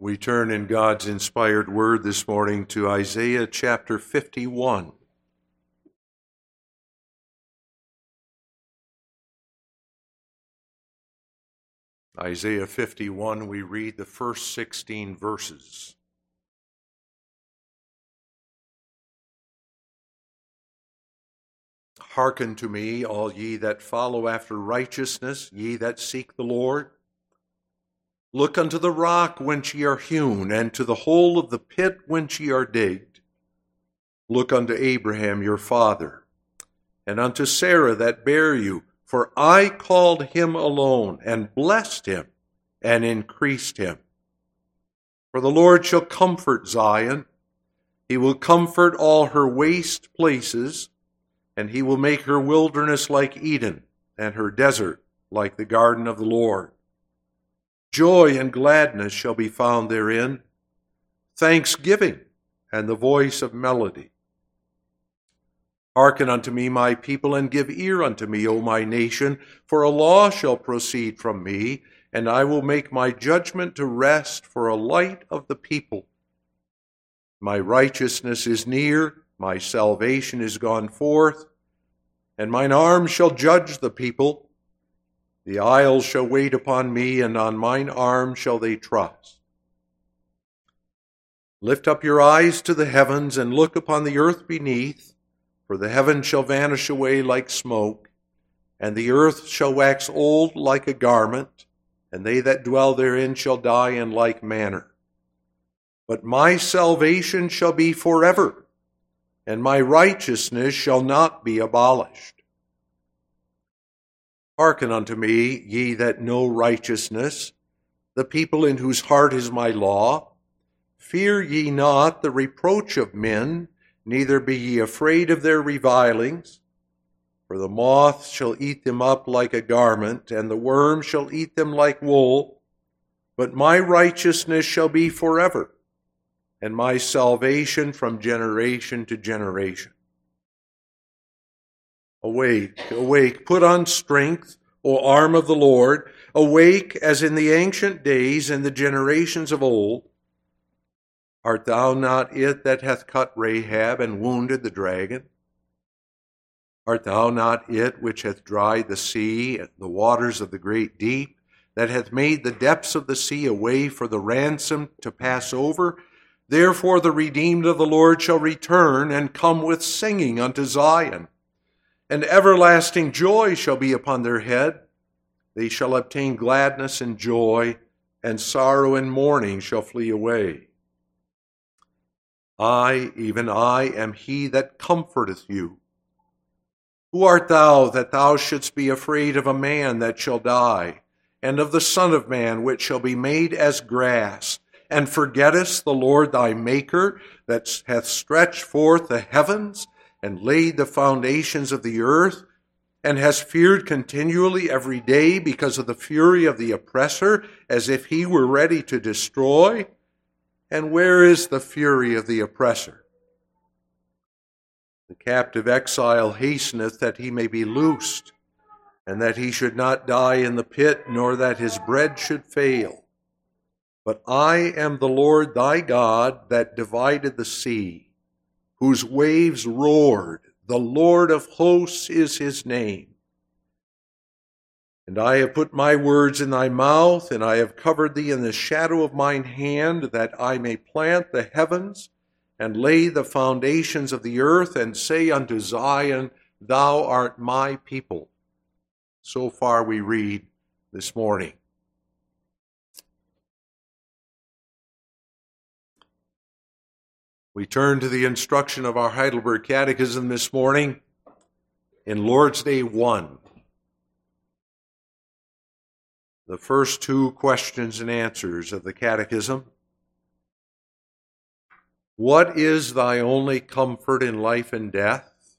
We turn in God's inspired word this morning to Isaiah chapter 51. Isaiah 51, we read the first 16 verses. Hearken to me, all ye that follow after righteousness, ye that seek the Lord. Look unto the rock whence ye are hewn, and to the hole of the pit whence ye are digged. Look unto Abraham your father, and unto Sarah that bare you, for I called him alone, and blessed him, and increased him. For the Lord shall comfort Zion, he will comfort all her waste places, and he will make her wilderness like Eden, and her desert like the garden of the Lord. Joy and gladness shall be found therein, thanksgiving and the voice of melody. Hearken unto me, my people, and give ear unto me, O my nation, for a law shall proceed from me, and I will make my judgment to rest for a light of the people. My righteousness is near, my salvation is gone forth, and mine arm shall judge the people. The isles shall wait upon me, and on mine arm shall they trust. Lift up your eyes to the heavens, and look upon the earth beneath, for the heavens shall vanish away like smoke, and the earth shall wax old like a garment, and they that dwell therein shall die in like manner. But my salvation shall be forever, and my righteousness shall not be abolished. Hearken unto me, ye that know righteousness, the people in whose heart is my law. Fear ye not the reproach of men, neither be ye afraid of their revilings. For the moth shall eat them up like a garment, and the worm shall eat them like wool. But my righteousness shall be forever, and my salvation from generation to generation. Awake, awake, put on strength, O arm of the Lord. Awake as in the ancient days and the generations of old. Art thou not it that hath cut Rahab and wounded the dragon? Art thou not it which hath dried the sea, and the waters of the great deep, that hath made the depths of the sea a way for the ransom to pass over? Therefore the redeemed of the Lord shall return and come with singing unto Zion and everlasting joy shall be upon their head. They shall obtain gladness and joy, and sorrow and mourning shall flee away. I, even I, am he that comforteth you. Who art thou that thou shouldst be afraid of a man that shall die, and of the Son of Man which shall be made as grass, and forgettest the Lord thy Maker that hath stretched forth the heavens? And laid the foundations of the earth, and has feared continually every day because of the fury of the oppressor, as if he were ready to destroy? And where is the fury of the oppressor? The captive exile hasteneth that he may be loosed, and that he should not die in the pit, nor that his bread should fail. But I am the Lord thy God that divided the sea whose waves roared. The Lord of hosts is his name. And I have put my words in thy mouth, and I have covered thee in the shadow of mine hand, that I may plant the heavens and lay the foundations of the earth, and say unto Zion, Thou art my people. So far we read this morning. We turn to the instruction of our Heidelberg Catechism this morning in Lord's Day 1. The first two questions and answers of the Catechism. What is thy only comfort in life and death?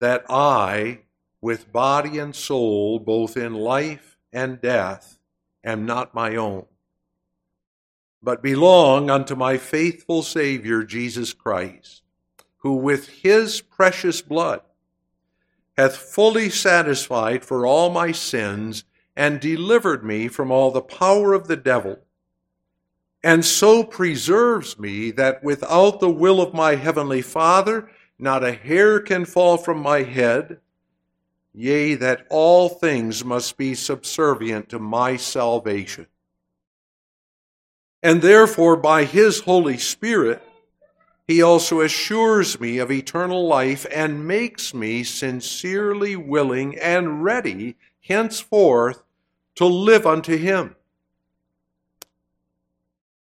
That I, with body and soul, both in life and death, am not my own but belong unto my faithful Savior Jesus Christ, who with his precious blood hath fully satisfied for all my sins and delivered me from all the power of the devil, and so preserves me that without the will of my heavenly Father, not a hair can fall from my head, yea, that all things must be subservient to my salvation. And therefore, by his Holy Spirit, he also assures me of eternal life and makes me sincerely willing and ready henceforth to live unto him.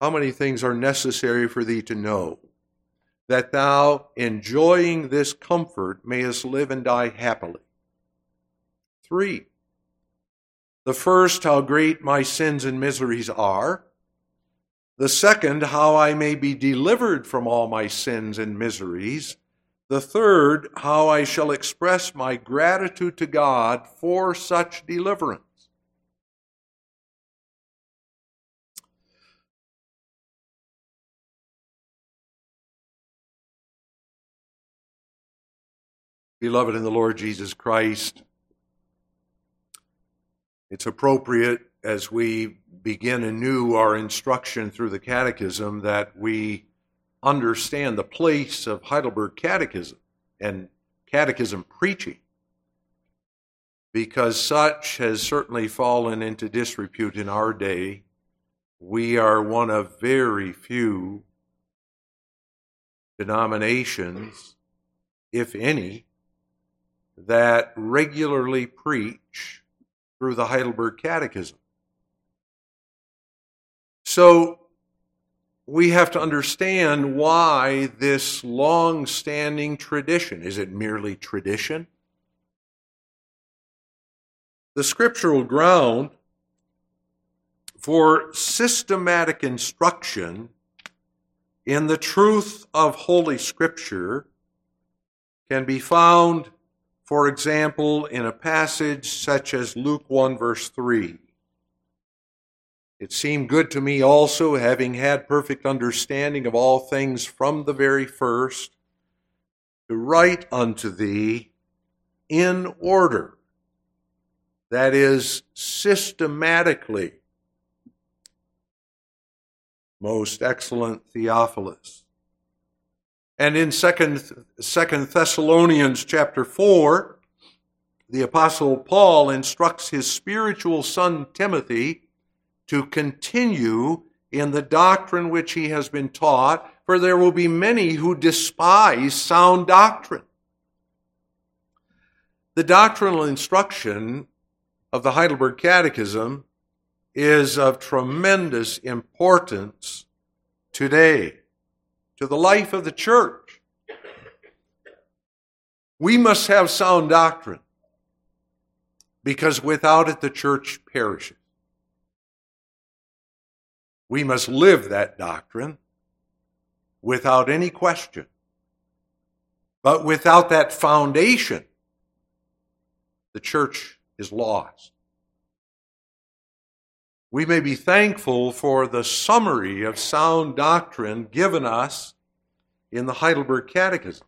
How many things are necessary for thee to know? That thou, enjoying this comfort, mayest live and die happily. Three, the first, how great my sins and miseries are. The second, how I may be delivered from all my sins and miseries. The third, how I shall express my gratitude to God for such deliverance. Beloved in the Lord Jesus Christ, it's appropriate as we begin anew our instruction through the Catechism that we understand the place of Heidelberg Catechism and Catechism preaching, because such has certainly fallen into disrepute in our day. We are one of very few denominations, if any, that regularly preach through the Heidelberg Catechism. So we have to understand why this long standing tradition is it merely tradition? The scriptural ground for systematic instruction in the truth of Holy Scripture can be found for example, in a passage such as Luke 1, verse 3. It seemed good to me also, having had perfect understanding of all things from the very first, to write unto thee in order, that is, systematically, most excellent Theophilus. And in Second, Second Thessalonians chapter 4, the Apostle Paul instructs his spiritual son Timothy to continue in the doctrine which he has been taught, for there will be many who despise sound doctrine. The doctrinal instruction of the Heidelberg Catechism is of tremendous importance today to the life of the church. We must have sound doctrine because without it the church perishes. We must live that doctrine without any question. But without that foundation, the church is lost. We may be thankful for the summary of sound doctrine given us in the Heidelberg Catechism.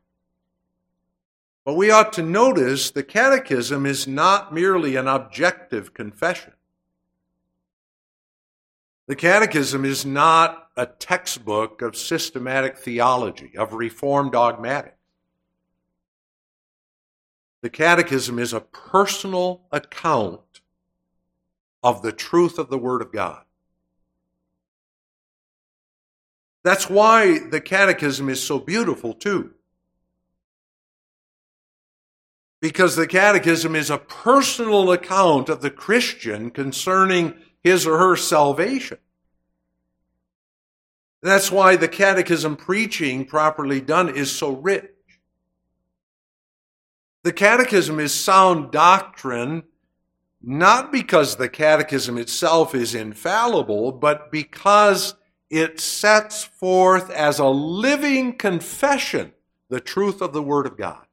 But we ought to notice the Catechism is not merely an objective confession. The Catechism is not a textbook of systematic theology, of Reformed dogmatics. The Catechism is a personal account of the truth of the Word of God. That's why the Catechism is so beautiful, too. Because the Catechism is a personal account of the Christian concerning his or her salvation. That's why the Catechism preaching, properly done, is so rich. The Catechism is sound doctrine not because the catechism itself is infallible, but because it sets forth as a living confession the truth of the Word of God.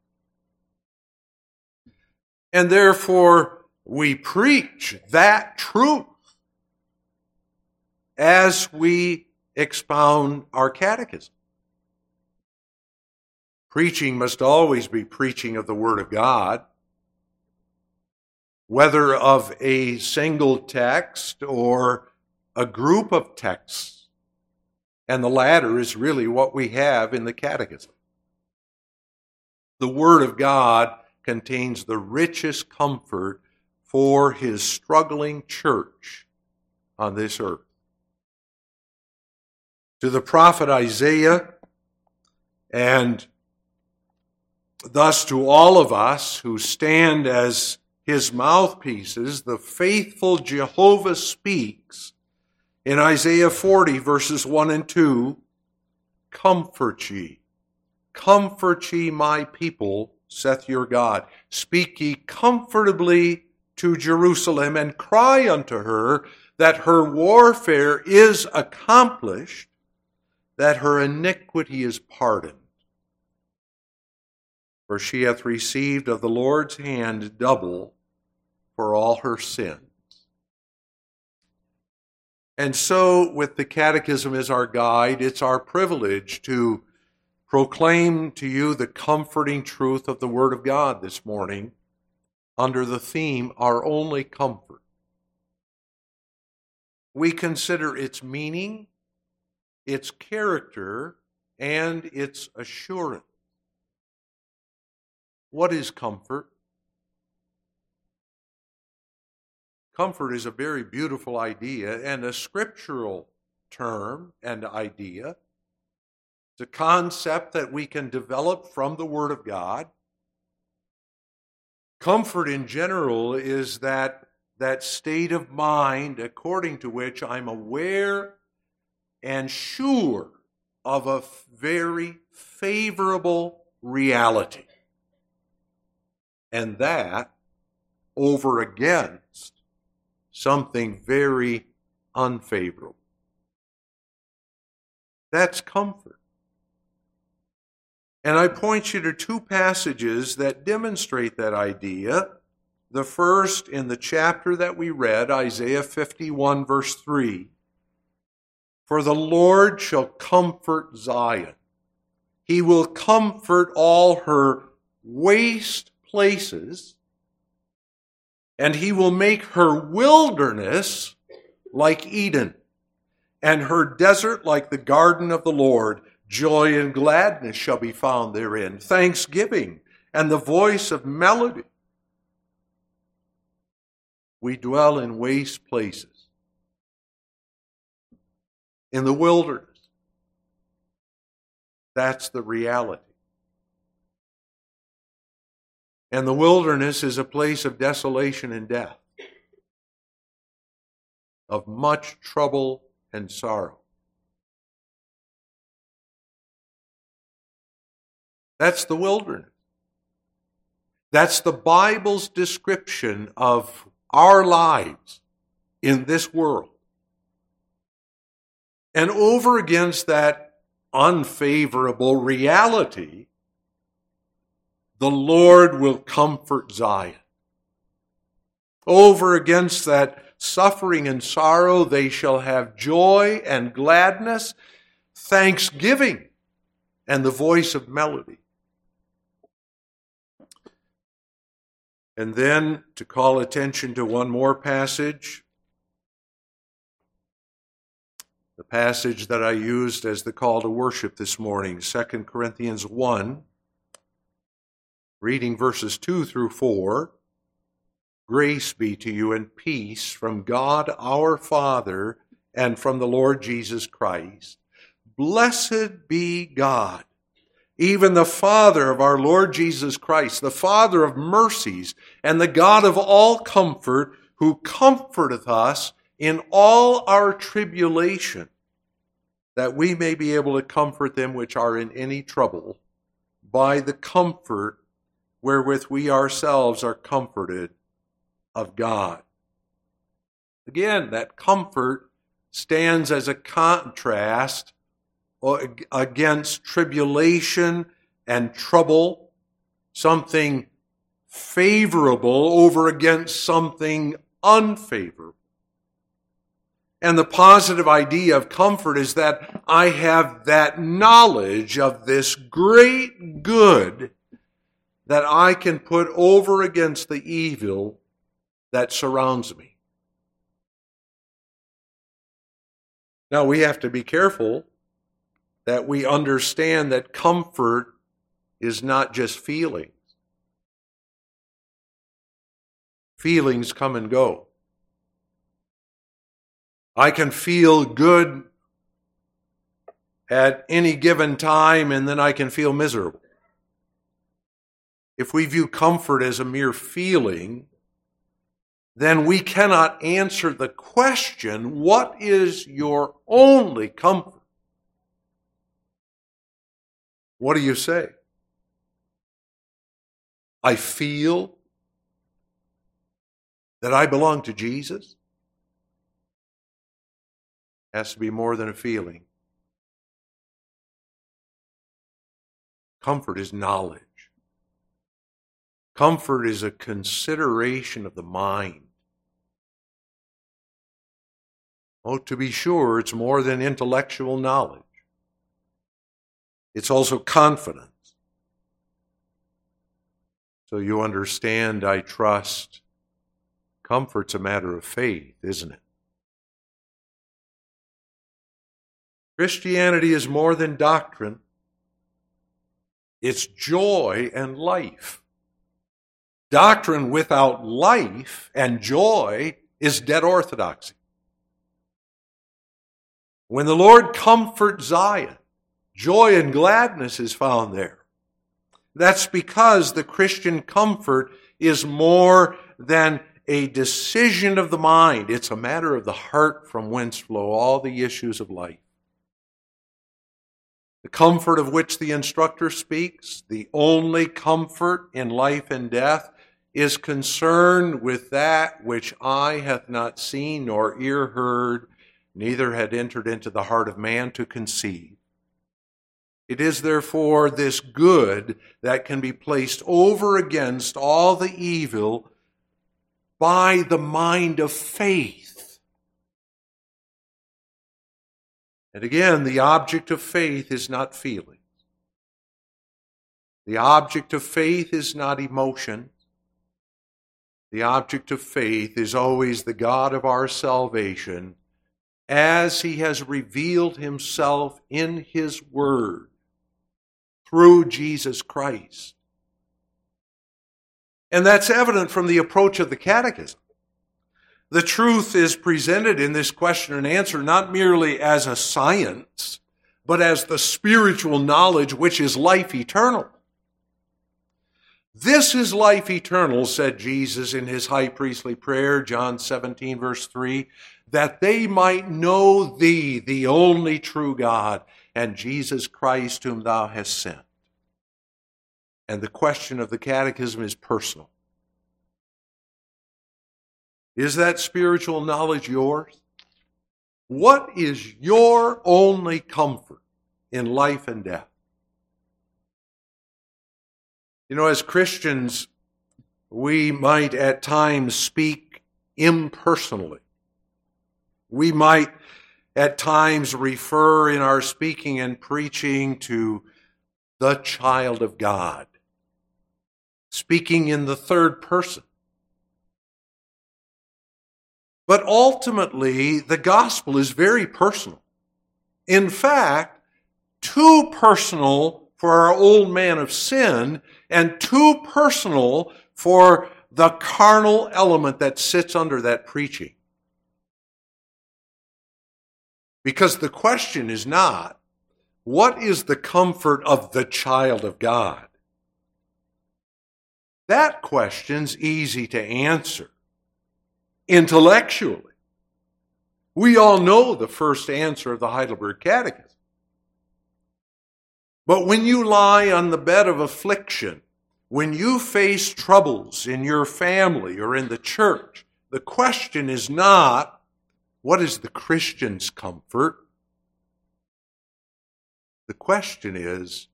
And therefore, we preach that truth as we expound our catechism. Preaching must always be preaching of the Word of God whether of a single text or a group of texts And the latter is really what we have in the Catechism. The Word of God contains the richest comfort for His struggling church on this earth. To the prophet Isaiah, and thus to all of us who stand as his mouthpieces, the faithful Jehovah speaks in Isaiah 40, verses 1 and 2 Comfort ye, comfort ye, my people, saith your God. Speak ye comfortably to Jerusalem, and cry unto her that her warfare is accomplished, that her iniquity is pardoned. For she hath received of the Lord's hand double for all her sins. And so, with the Catechism as our guide, it's our privilege to proclaim to you the comforting truth of the Word of God this morning under the theme, Our Only Comfort. We consider its meaning, its character, and its assurance. What is comfort? Comfort is a very beautiful idea and a scriptural term and idea. It's a concept that we can develop from the Word of God. Comfort in general is that, that state of mind according to which I'm aware and sure of a very favorable reality and that over against something very unfavorable. That's comfort. And I point you to two passages that demonstrate that idea. The first in the chapter that we read, Isaiah 51, verse 3. For the Lord shall comfort Zion. He will comfort all her waste places, and he will make her wilderness like Eden, and her desert like the garden of the Lord. Joy and gladness shall be found therein, thanksgiving and the voice of melody. We dwell in waste places, in the wilderness. That's the reality. And the wilderness is a place of desolation and death, of much trouble and sorrow. That's the wilderness. That's the Bible's description of our lives in this world. And over against that unfavorable reality the Lord will comfort Zion. Over against that suffering and sorrow, they shall have joy and gladness, thanksgiving, and the voice of melody. And then to call attention to one more passage, the passage that I used as the call to worship this morning, 2 Corinthians 1 reading verses 2 through 4. Grace be to you and peace from God our Father and from the Lord Jesus Christ. Blessed be God, even the Father of our Lord Jesus Christ, the Father of mercies and the God of all comfort, who comforteth us in all our tribulation, that we may be able to comfort them which are in any trouble by the comfort wherewith we ourselves are comforted of God. Again, that comfort stands as a contrast against tribulation and trouble, something favorable over against something unfavorable. And the positive idea of comfort is that I have that knowledge of this great good that I can put over against the evil that surrounds me. Now we have to be careful that we understand that comfort is not just feelings. Feelings come and go. I can feel good at any given time and then I can feel miserable. If we view comfort as a mere feeling, then we cannot answer the question, what is your only comfort? What do you say? I feel that I belong to Jesus. Has to be more than a feeling. Comfort is knowledge. Comfort is a consideration of the mind. Oh, to be sure, it's more than intellectual knowledge. It's also confidence. So you understand, I trust. Comfort's a matter of faith, isn't it? Christianity is more than doctrine. It's joy and life. Doctrine without life and joy is dead orthodoxy. When the Lord comforts Zion, Joy and gladness is found there. That's because the Christian comfort is more than a decision of the mind. It's a matter of the heart from whence flow all the issues of life. The comfort of which the instructor speaks, the only comfort in life and death, is concerned with that which eye hath not seen nor ear heard, neither had entered into the heart of man to conceive. It is therefore this good that can be placed over against all the evil by the mind of faith. And again, the object of faith is not feelings. The object of faith is not emotion. The object of faith is always the God of our salvation as he has revealed himself in his word through Jesus Christ. And that's evident from the approach of the Catechism. The truth is presented in this question and answer not merely as a science, but as the spiritual knowledge which is life eternal. This is life eternal, said Jesus in his high priestly prayer, John 17, verse 3, that they might know thee, the only true God, and Jesus Christ, whom thou hast sent. And the question of the catechism is personal. Is that spiritual knowledge yours? What is your only comfort in life and death? You know, as Christians, we might at times speak impersonally. We might at times refer in our speaking and preaching to the child of God, speaking in the third person. But ultimately, the gospel is very personal. In fact, too personal for our old man of sin and too personal for the carnal element that sits under that preaching. Because the question is not, what is the comfort of the child of God? That question's easy to answer intellectually. We all know the first answer of the Heidelberg Catechism. But when you lie on the bed of affliction, when you face troubles in your family or in the church, the question is not, what is the Christian's comfort? The question is,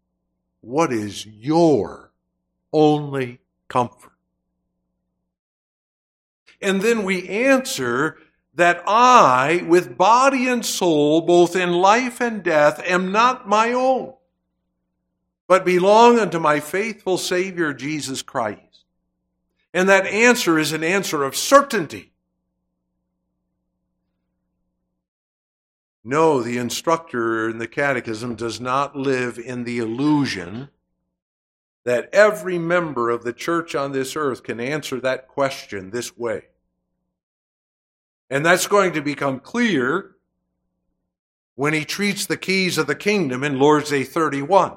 what is your only comfort? And then we answer that I, with body and soul, both in life and death, am not my own, but belong unto my faithful Savior Jesus Christ. And that answer is an answer of certainty. No, the instructor in the catechism does not live in the illusion that every member of the church on this earth can answer that question this way. And that's going to become clear when he treats the keys of the kingdom in Lord's Day 31.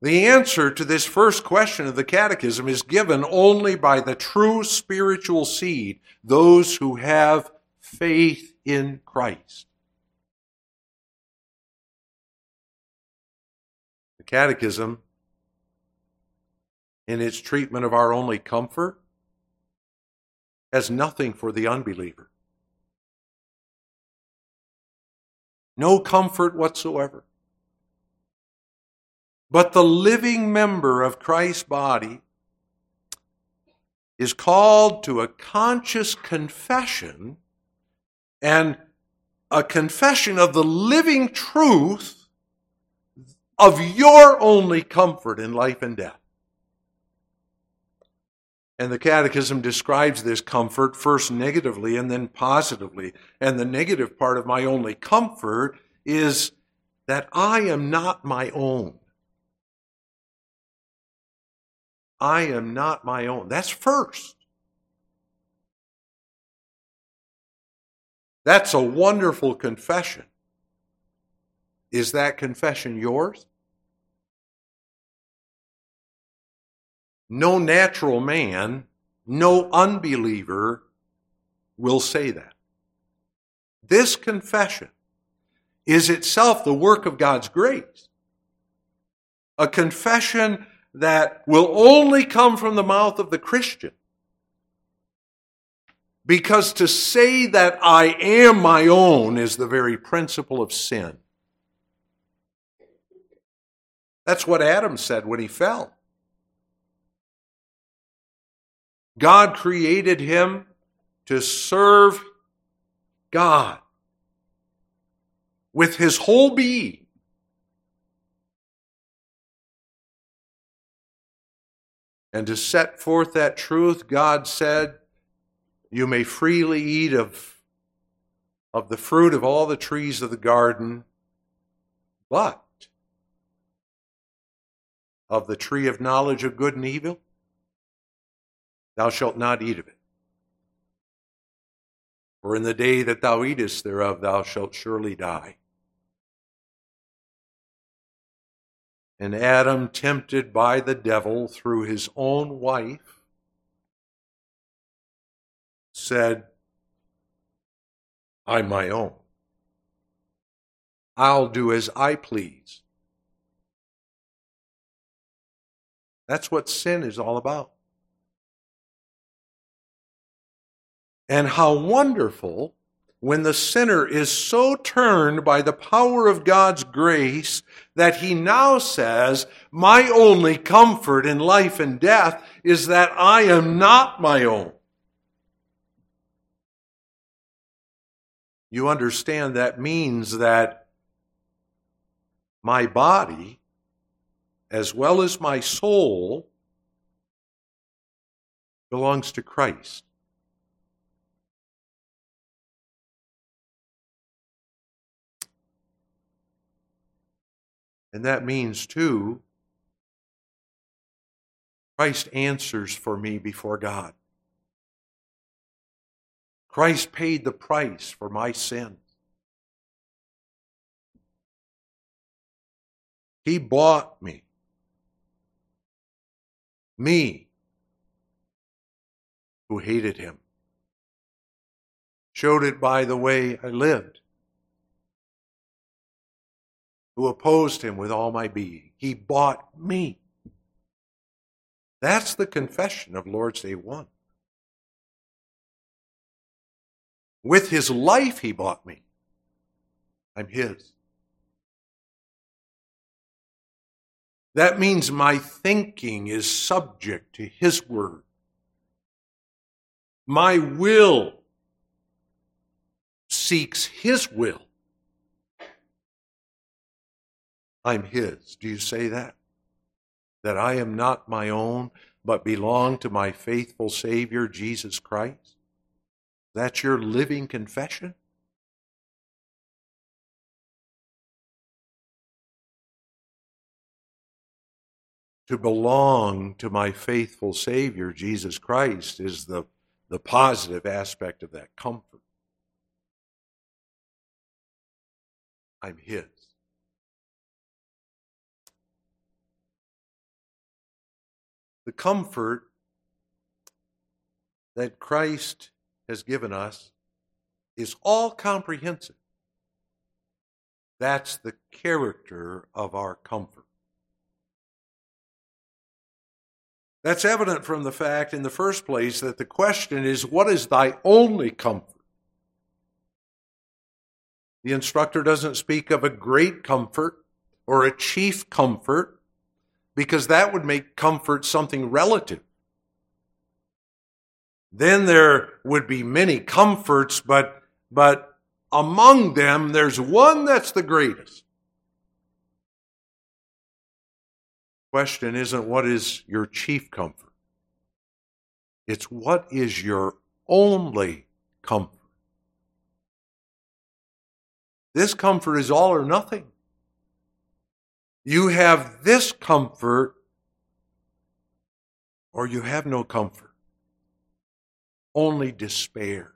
The answer to this first question of the catechism is given only by the true spiritual seed, those who have faith in Christ. The Catechism, in its treatment of our only comfort, has nothing for the unbeliever. No comfort whatsoever. But the living member of Christ's body is called to a conscious confession and a confession of the living truth of your only comfort in life and death. And the Catechism describes this comfort first negatively and then positively. And the negative part of my only comfort is that I am not my own. I am not my own. That's first. That's a wonderful confession. Is that confession yours? No natural man, no unbeliever will say that. This confession is itself the work of God's grace. A confession that will only come from the mouth of the Christian. Because to say that I am my own is the very principle of sin. That's what Adam said when he fell. God created him to serve God with his whole being. And to set forth that truth, God said, you may freely eat of, of the fruit of all the trees of the garden, but of the tree of knowledge of good and evil, thou shalt not eat of it. For in the day that thou eatest thereof, thou shalt surely die. And Adam, tempted by the devil through his own wife, said, I'm my own. I'll do as I please. That's what sin is all about. And how wonderful when the sinner is so turned by the power of God's grace that he now says, My only comfort in life and death is that I am not my own. you understand that means that my body, as well as my soul, belongs to Christ. And that means, too, Christ answers for me before God. Christ paid the price for my sins. He bought me. Me, who hated him. Showed it by the way I lived. Who opposed him with all my being. He bought me. That's the confession of Lord's Day 1. With his life, he bought me. I'm his. That means my thinking is subject to his word. My will seeks his will. I'm His. Do you say that? That I am not my own, but belong to my faithful Savior, Jesus Christ? That's your living confession? To belong to my faithful Savior, Jesus Christ, is the, the positive aspect of that comfort. I'm His. The comfort that Christ has given us is all comprehensive. That's the character of our comfort. That's evident from the fact, in the first place, that the question is, What is thy only comfort? The instructor doesn't speak of a great comfort or a chief comfort because that would make comfort something relative. Then there would be many comforts, but, but among them, there's one that's the greatest. Question isn't what is your chief comfort? It's what is your only comfort? This comfort is all or nothing. You have this comfort or you have no comfort, only despair.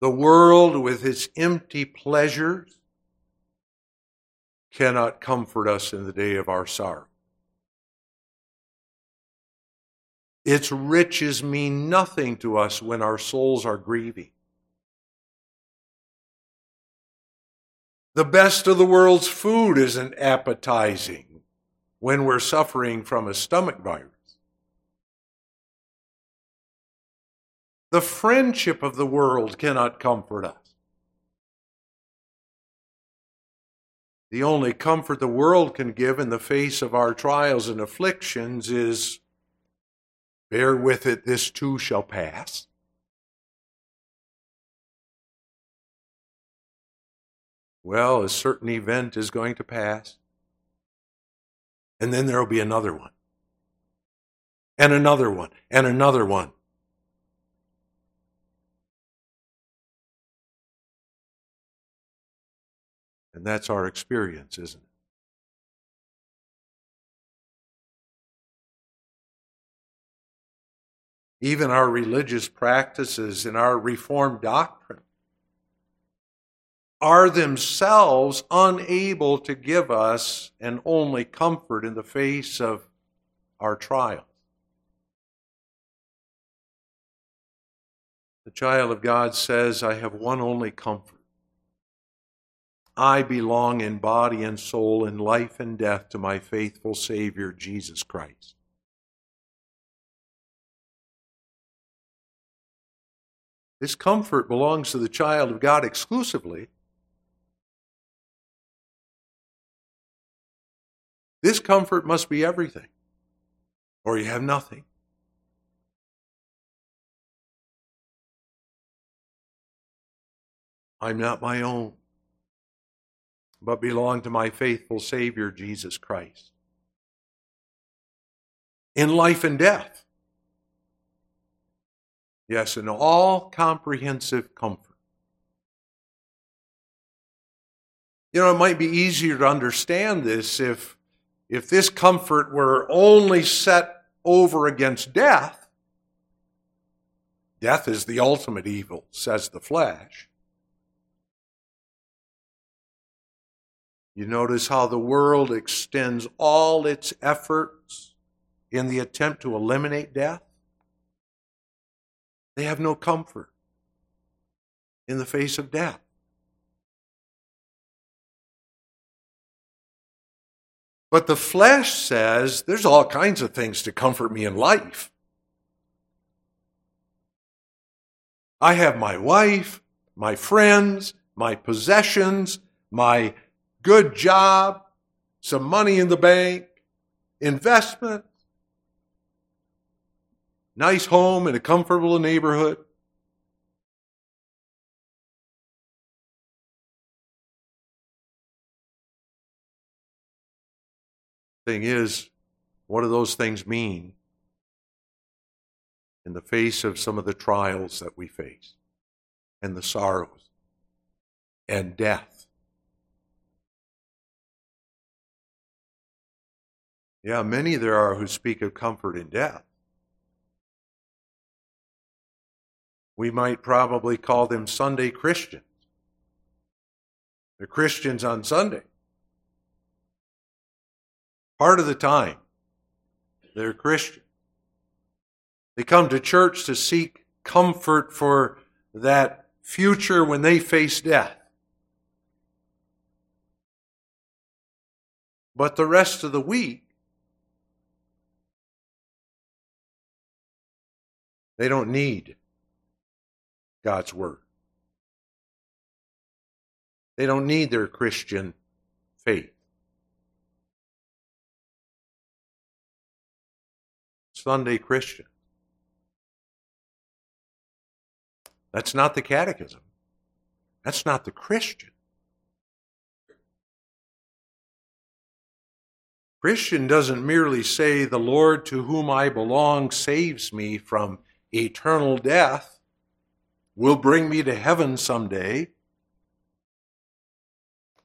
The world with its empty pleasures cannot comfort us in the day of our sorrow. Its riches mean nothing to us when our souls are grieving. The best of the world's food isn't appetizing when we're suffering from a stomach virus. The friendship of the world cannot comfort us. The only comfort the world can give in the face of our trials and afflictions is bear with it, this too shall pass. Well, a certain event is going to pass. And then there will be another one. And another one. And another one. And that's our experience, isn't it? Even our religious practices and our Reformed doctrine are themselves unable to give us an only comfort in the face of our trials. The child of God says, I have one only comfort I belong in body and soul, in life and death to my faithful Savior, Jesus Christ. This comfort belongs to the child of God exclusively. This comfort must be everything, or you have nothing. I'm not my own but belong to my faithful Savior, Jesus Christ. In life and death. Yes, in all comprehensive comfort. You know, it might be easier to understand this if, if this comfort were only set over against death. Death is the ultimate evil, says the flesh. You notice how the world extends all its efforts in the attempt to eliminate death? They have no comfort in the face of death. But the flesh says there's all kinds of things to comfort me in life. I have my wife, my friends, my possessions, my good job, some money in the bank, investment, nice home in a comfortable neighborhood. Thing is, what do those things mean in the face of some of the trials that we face and the sorrows and death? Yeah, many there are who speak of comfort in death. We might probably call them Sunday Christians. They're Christians on Sunday. Part of the time, they're Christian. They come to church to seek comfort for that future when they face death. But the rest of the week, they don't need God's Word. They don't need their Christian faith. Sunday Christian. That's not the catechism. That's not the Christian. Christian doesn't merely say, The Lord to whom I belong saves me from eternal death, will bring me to heaven someday.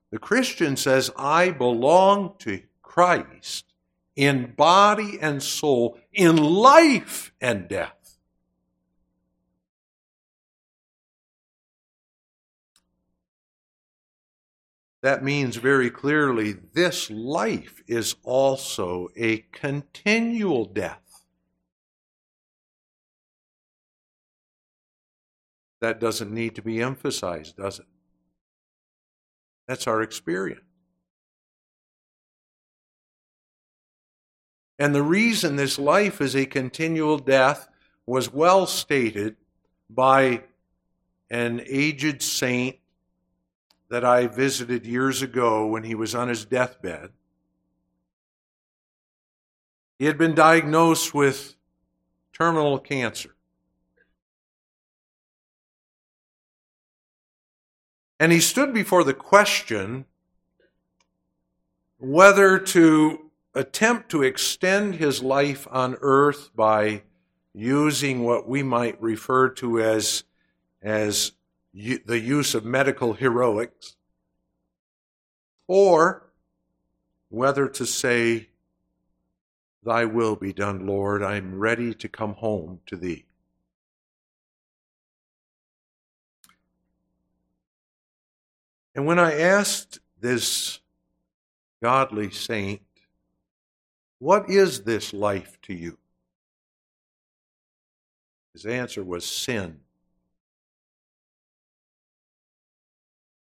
The Christian says, I belong to Christ in body and soul, in life and death. That means very clearly this life is also a continual death. That doesn't need to be emphasized, does it? That's our experience. And the reason this life is a continual death was well stated by an aged saint that I visited years ago when he was on his deathbed. He had been diagnosed with terminal cancer. And he stood before the question whether to attempt to extend his life on earth by using what we might refer to as, as the use of medical heroics, or whether to say, Thy will be done, Lord, I'm ready to come home to Thee. And when I asked this godly saint, What is this life to you? His answer was sin.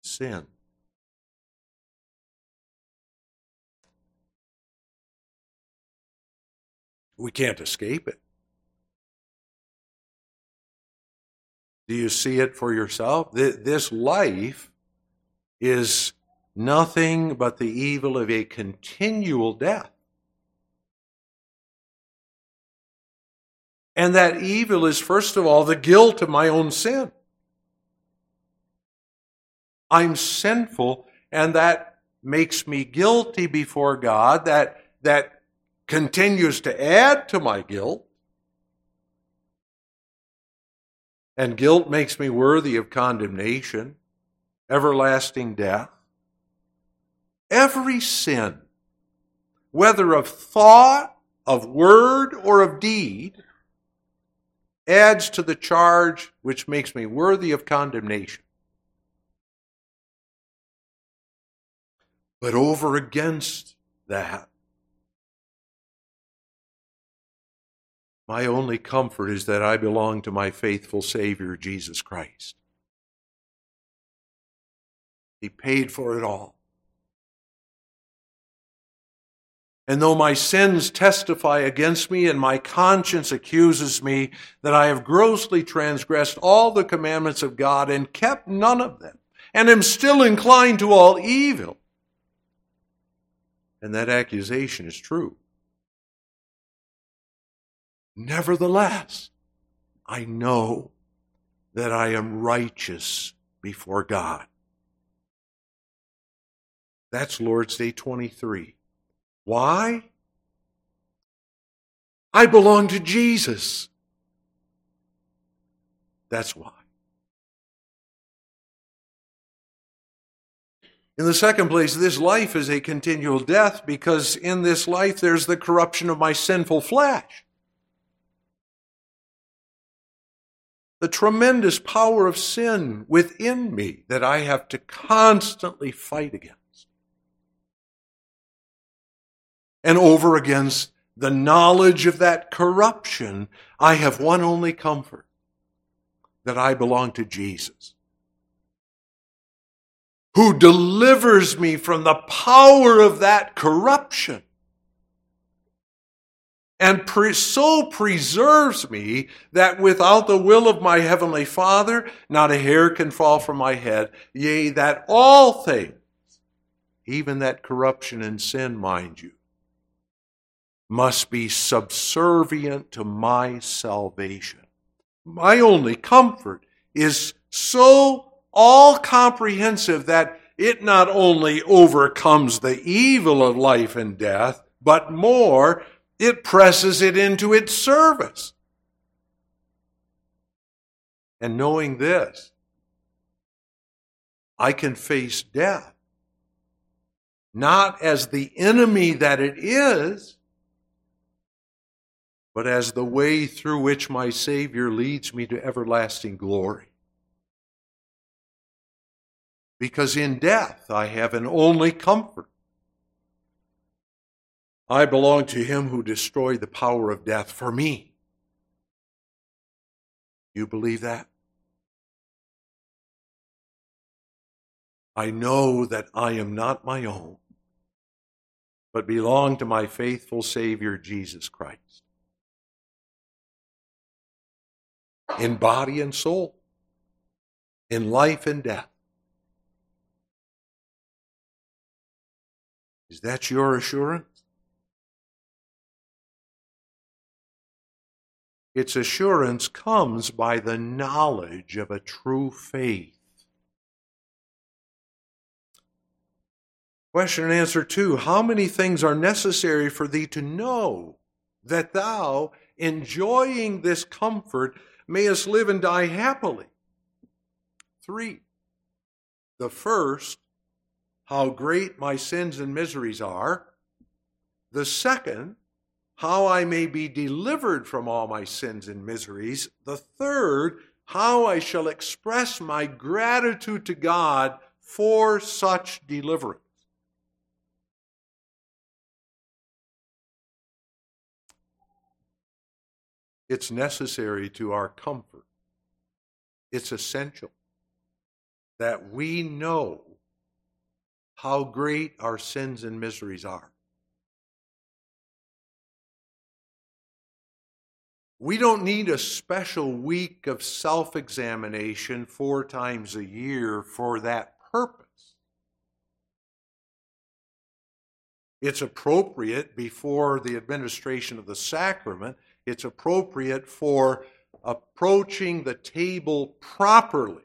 sin. We can't escape it. Do you see it for yourself? This life is nothing but the evil of a continual death. And that evil is, first of all, the guilt of my own sin. I'm sinful, and that makes me guilty before God. That, that continues to add to my guilt. And guilt makes me worthy of condemnation, everlasting death. Every sin, whether of thought, of word, or of deed, adds to the charge which makes me worthy of condemnation. But over against that, my only comfort is that I belong to my faithful Savior, Jesus Christ. He paid for it all. And though my sins testify against me and my conscience accuses me that I have grossly transgressed all the commandments of God and kept none of them, and am still inclined to all evil, and that accusation is true. Nevertheless, I know that I am righteous before God. That's Lord's Day 23. Why? I belong to Jesus. That's why. In the second place, this life is a continual death because in this life there's the corruption of my sinful flesh. The tremendous power of sin within me that I have to constantly fight against. And over against the knowledge of that corruption, I have one only comfort that I belong to Jesus who delivers me from the power of that corruption and pre- so preserves me that without the will of my heavenly Father, not a hair can fall from my head. Yea, that all things, even that corruption and sin, mind you, must be subservient to my salvation. My only comfort is so all comprehensive that it not only overcomes the evil of life and death, but more, it presses it into its service. And knowing this, I can face death not as the enemy that it is, but as the way through which my Savior leads me to everlasting glory because in death I have an only comfort. I belong to him who destroyed the power of death for me. You believe that? I know that I am not my own, but belong to my faithful Savior, Jesus Christ. In body and soul, in life and death. Is that your assurance? Its assurance comes by the knowledge of a true faith. Question and answer two How many things are necessary for thee to know that thou, enjoying this comfort, mayest live and die happily? Three. The first how great my sins and miseries are. The second, how I may be delivered from all my sins and miseries. The third, how I shall express my gratitude to God for such deliverance. It's necessary to our comfort. It's essential that we know how great our sins and miseries are. We don't need a special week of self examination four times a year for that purpose. It's appropriate before the administration of the sacrament, it's appropriate for approaching the table properly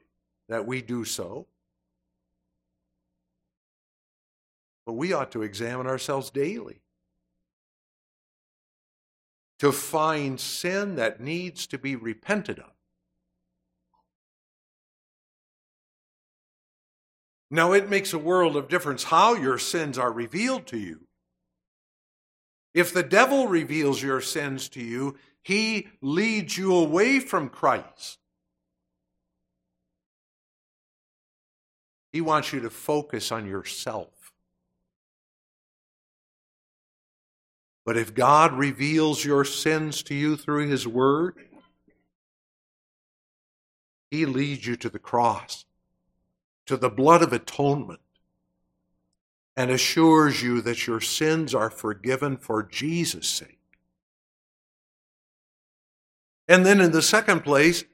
that we do so. But we ought to examine ourselves daily to find sin that needs to be repented of. Now, it makes a world of difference how your sins are revealed to you. If the devil reveals your sins to you, he leads you away from Christ. He wants you to focus on yourself. But if God reveals your sins to you through His Word, He leads you to the cross, to the blood of atonement, and assures you that your sins are forgiven for Jesus' sake. And then in the second place,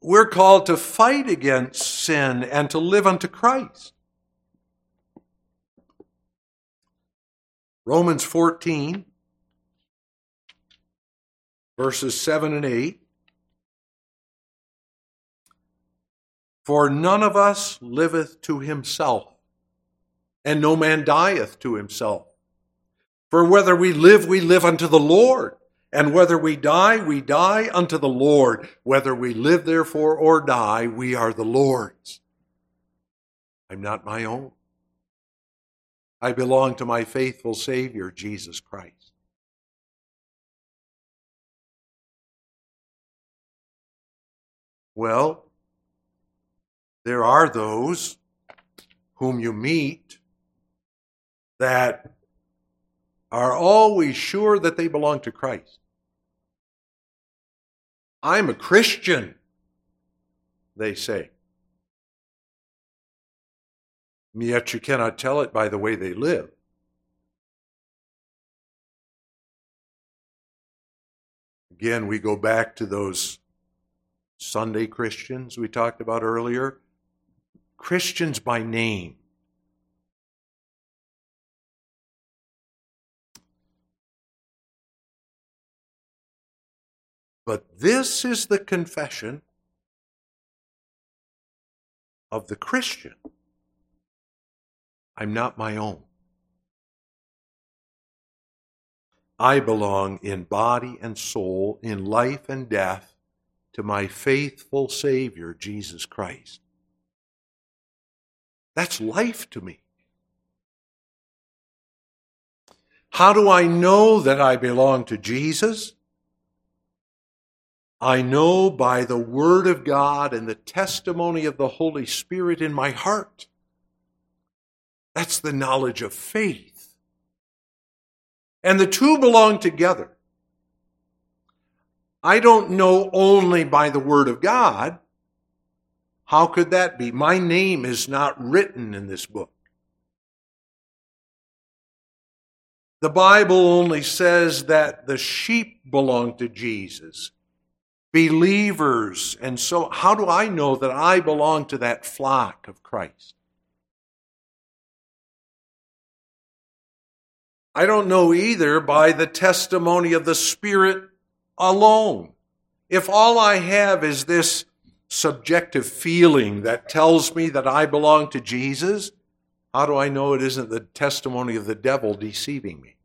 we're called to fight against sin and to live unto Christ. Romans 14 verses 7 and 8. For none of us liveth to himself, and no man dieth to himself. For whether we live, we live unto the Lord, and whether we die, we die unto the Lord. Whether we live, therefore, or die, we are the Lord's. I'm not my own, I belong to my faithful Savior, Jesus Christ. Well, there are those whom you meet that are always sure that they belong to Christ. I'm a Christian, they say. Yet you cannot tell it by the way they live. Again, we go back to those Sunday Christians we talked about earlier. Christians by name. But this is the confession of the Christian. I'm not my own. I belong in body and soul, in life and death, to my faithful Savior, Jesus Christ. That's life to me. How do I know that I belong to Jesus? I know by the Word of God and the testimony of the Holy Spirit in my heart. That's the knowledge of faith. And the two belong together. I don't know only by the Word of God. How could that be? My name is not written in this book. The Bible only says that the sheep belong to Jesus, believers. And so, how do I know that I belong to that flock of Christ? I don't know either by the testimony of the Spirit alone. If all I have is this subjective feeling that tells me that I belong to Jesus, how do I know it isn't the testimony of the devil deceiving me?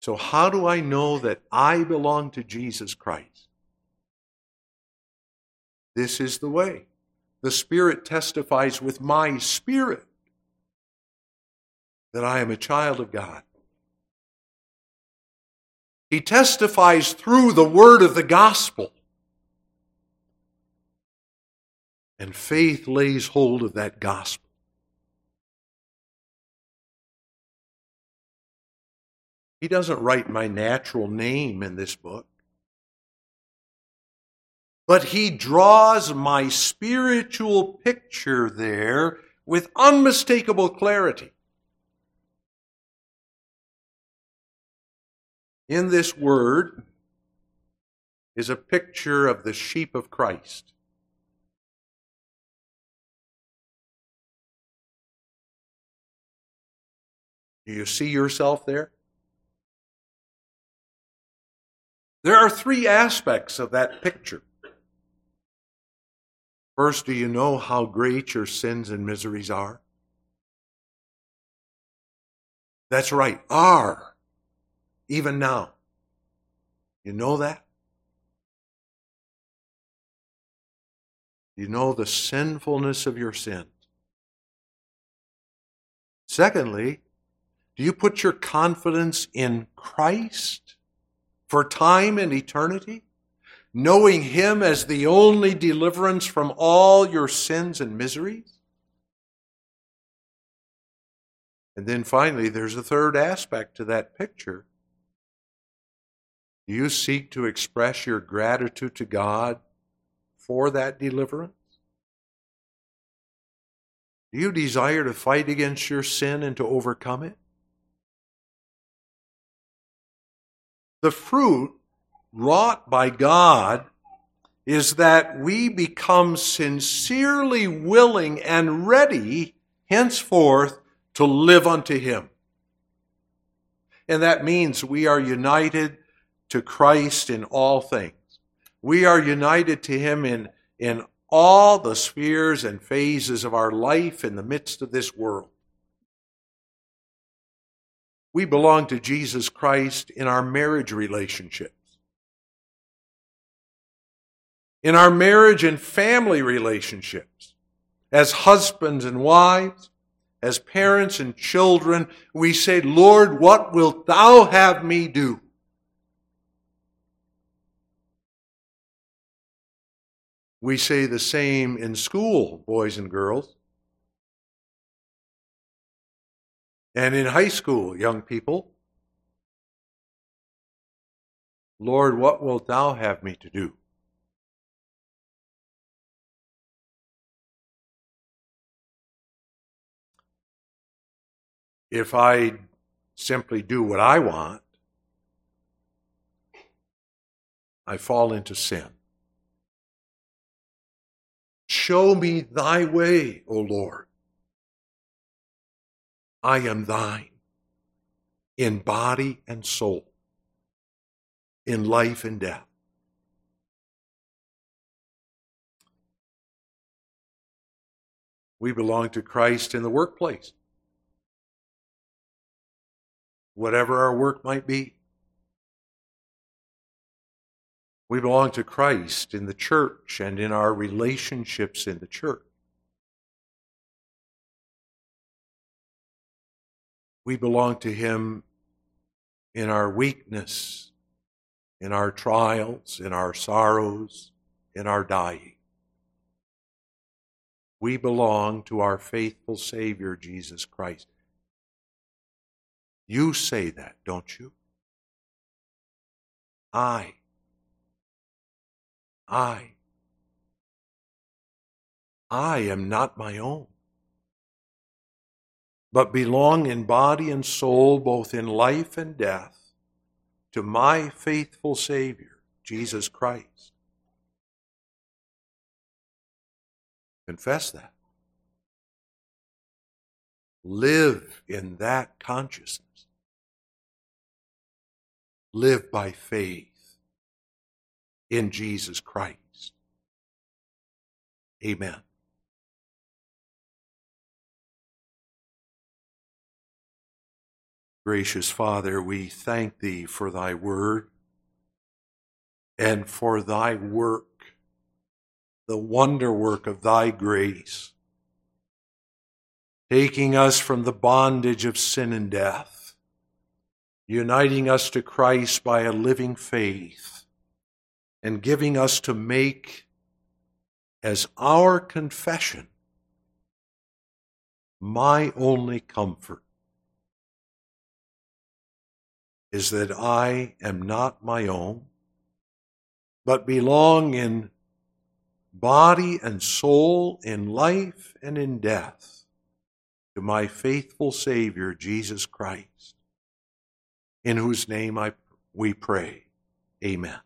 So, how do I know that I belong to Jesus Christ? This is the way. The Spirit testifies with my spirit that I am a child of God. He testifies through the word of the gospel. And faith lays hold of that gospel. He doesn't write my natural name in this book, but he draws my spiritual picture there with unmistakable clarity. in this word is a picture of the sheep of Christ. Do you see yourself there? There are three aspects of that picture. First, do you know how great your sins and miseries are? That's right, are even now. You know that? You know the sinfulness of your sins. Secondly, do you put your confidence in Christ for time and eternity? Knowing Him as the only deliverance from all your sins and miseries? And then finally, there's a third aspect to that picture. Do you seek to express your gratitude to God for that deliverance? Do you desire to fight against your sin and to overcome it? The fruit wrought by God is that we become sincerely willing and ready henceforth to live unto Him. And that means we are united to Christ in all things. We are united to Him in, in all the spheres and phases of our life in the midst of this world. We belong to Jesus Christ in our marriage relationships. In our marriage and family relationships, as husbands and wives, as parents and children, we say, Lord, what wilt thou have me do? We say the same in school, boys and girls. And in high school, young people. Lord, what wilt thou have me to do? If I simply do what I want, I fall into sin. Show me thy way, O Lord. I am thine in body and soul, in life and death. We belong to Christ in the workplace. Whatever our work might be, We belong to Christ in the church and in our relationships in the church. We belong to Him in our weakness, in our trials, in our sorrows, in our dying. We belong to our faithful Savior, Jesus Christ. You say that, don't you? I I. I am not my own, but belong in body and soul, both in life and death, to my faithful Savior, Jesus Christ. Confess that. Live in that consciousness. Live by faith in Jesus Christ. Amen. Gracious Father, we thank Thee for Thy word and for Thy work, the wonder work of Thy grace, taking us from the bondage of sin and death, uniting us to Christ by a living faith and giving us to make as our confession my only comfort is that I am not my own, but belong in body and soul, in life and in death, to my faithful Savior, Jesus Christ, in whose name I, we pray. Amen.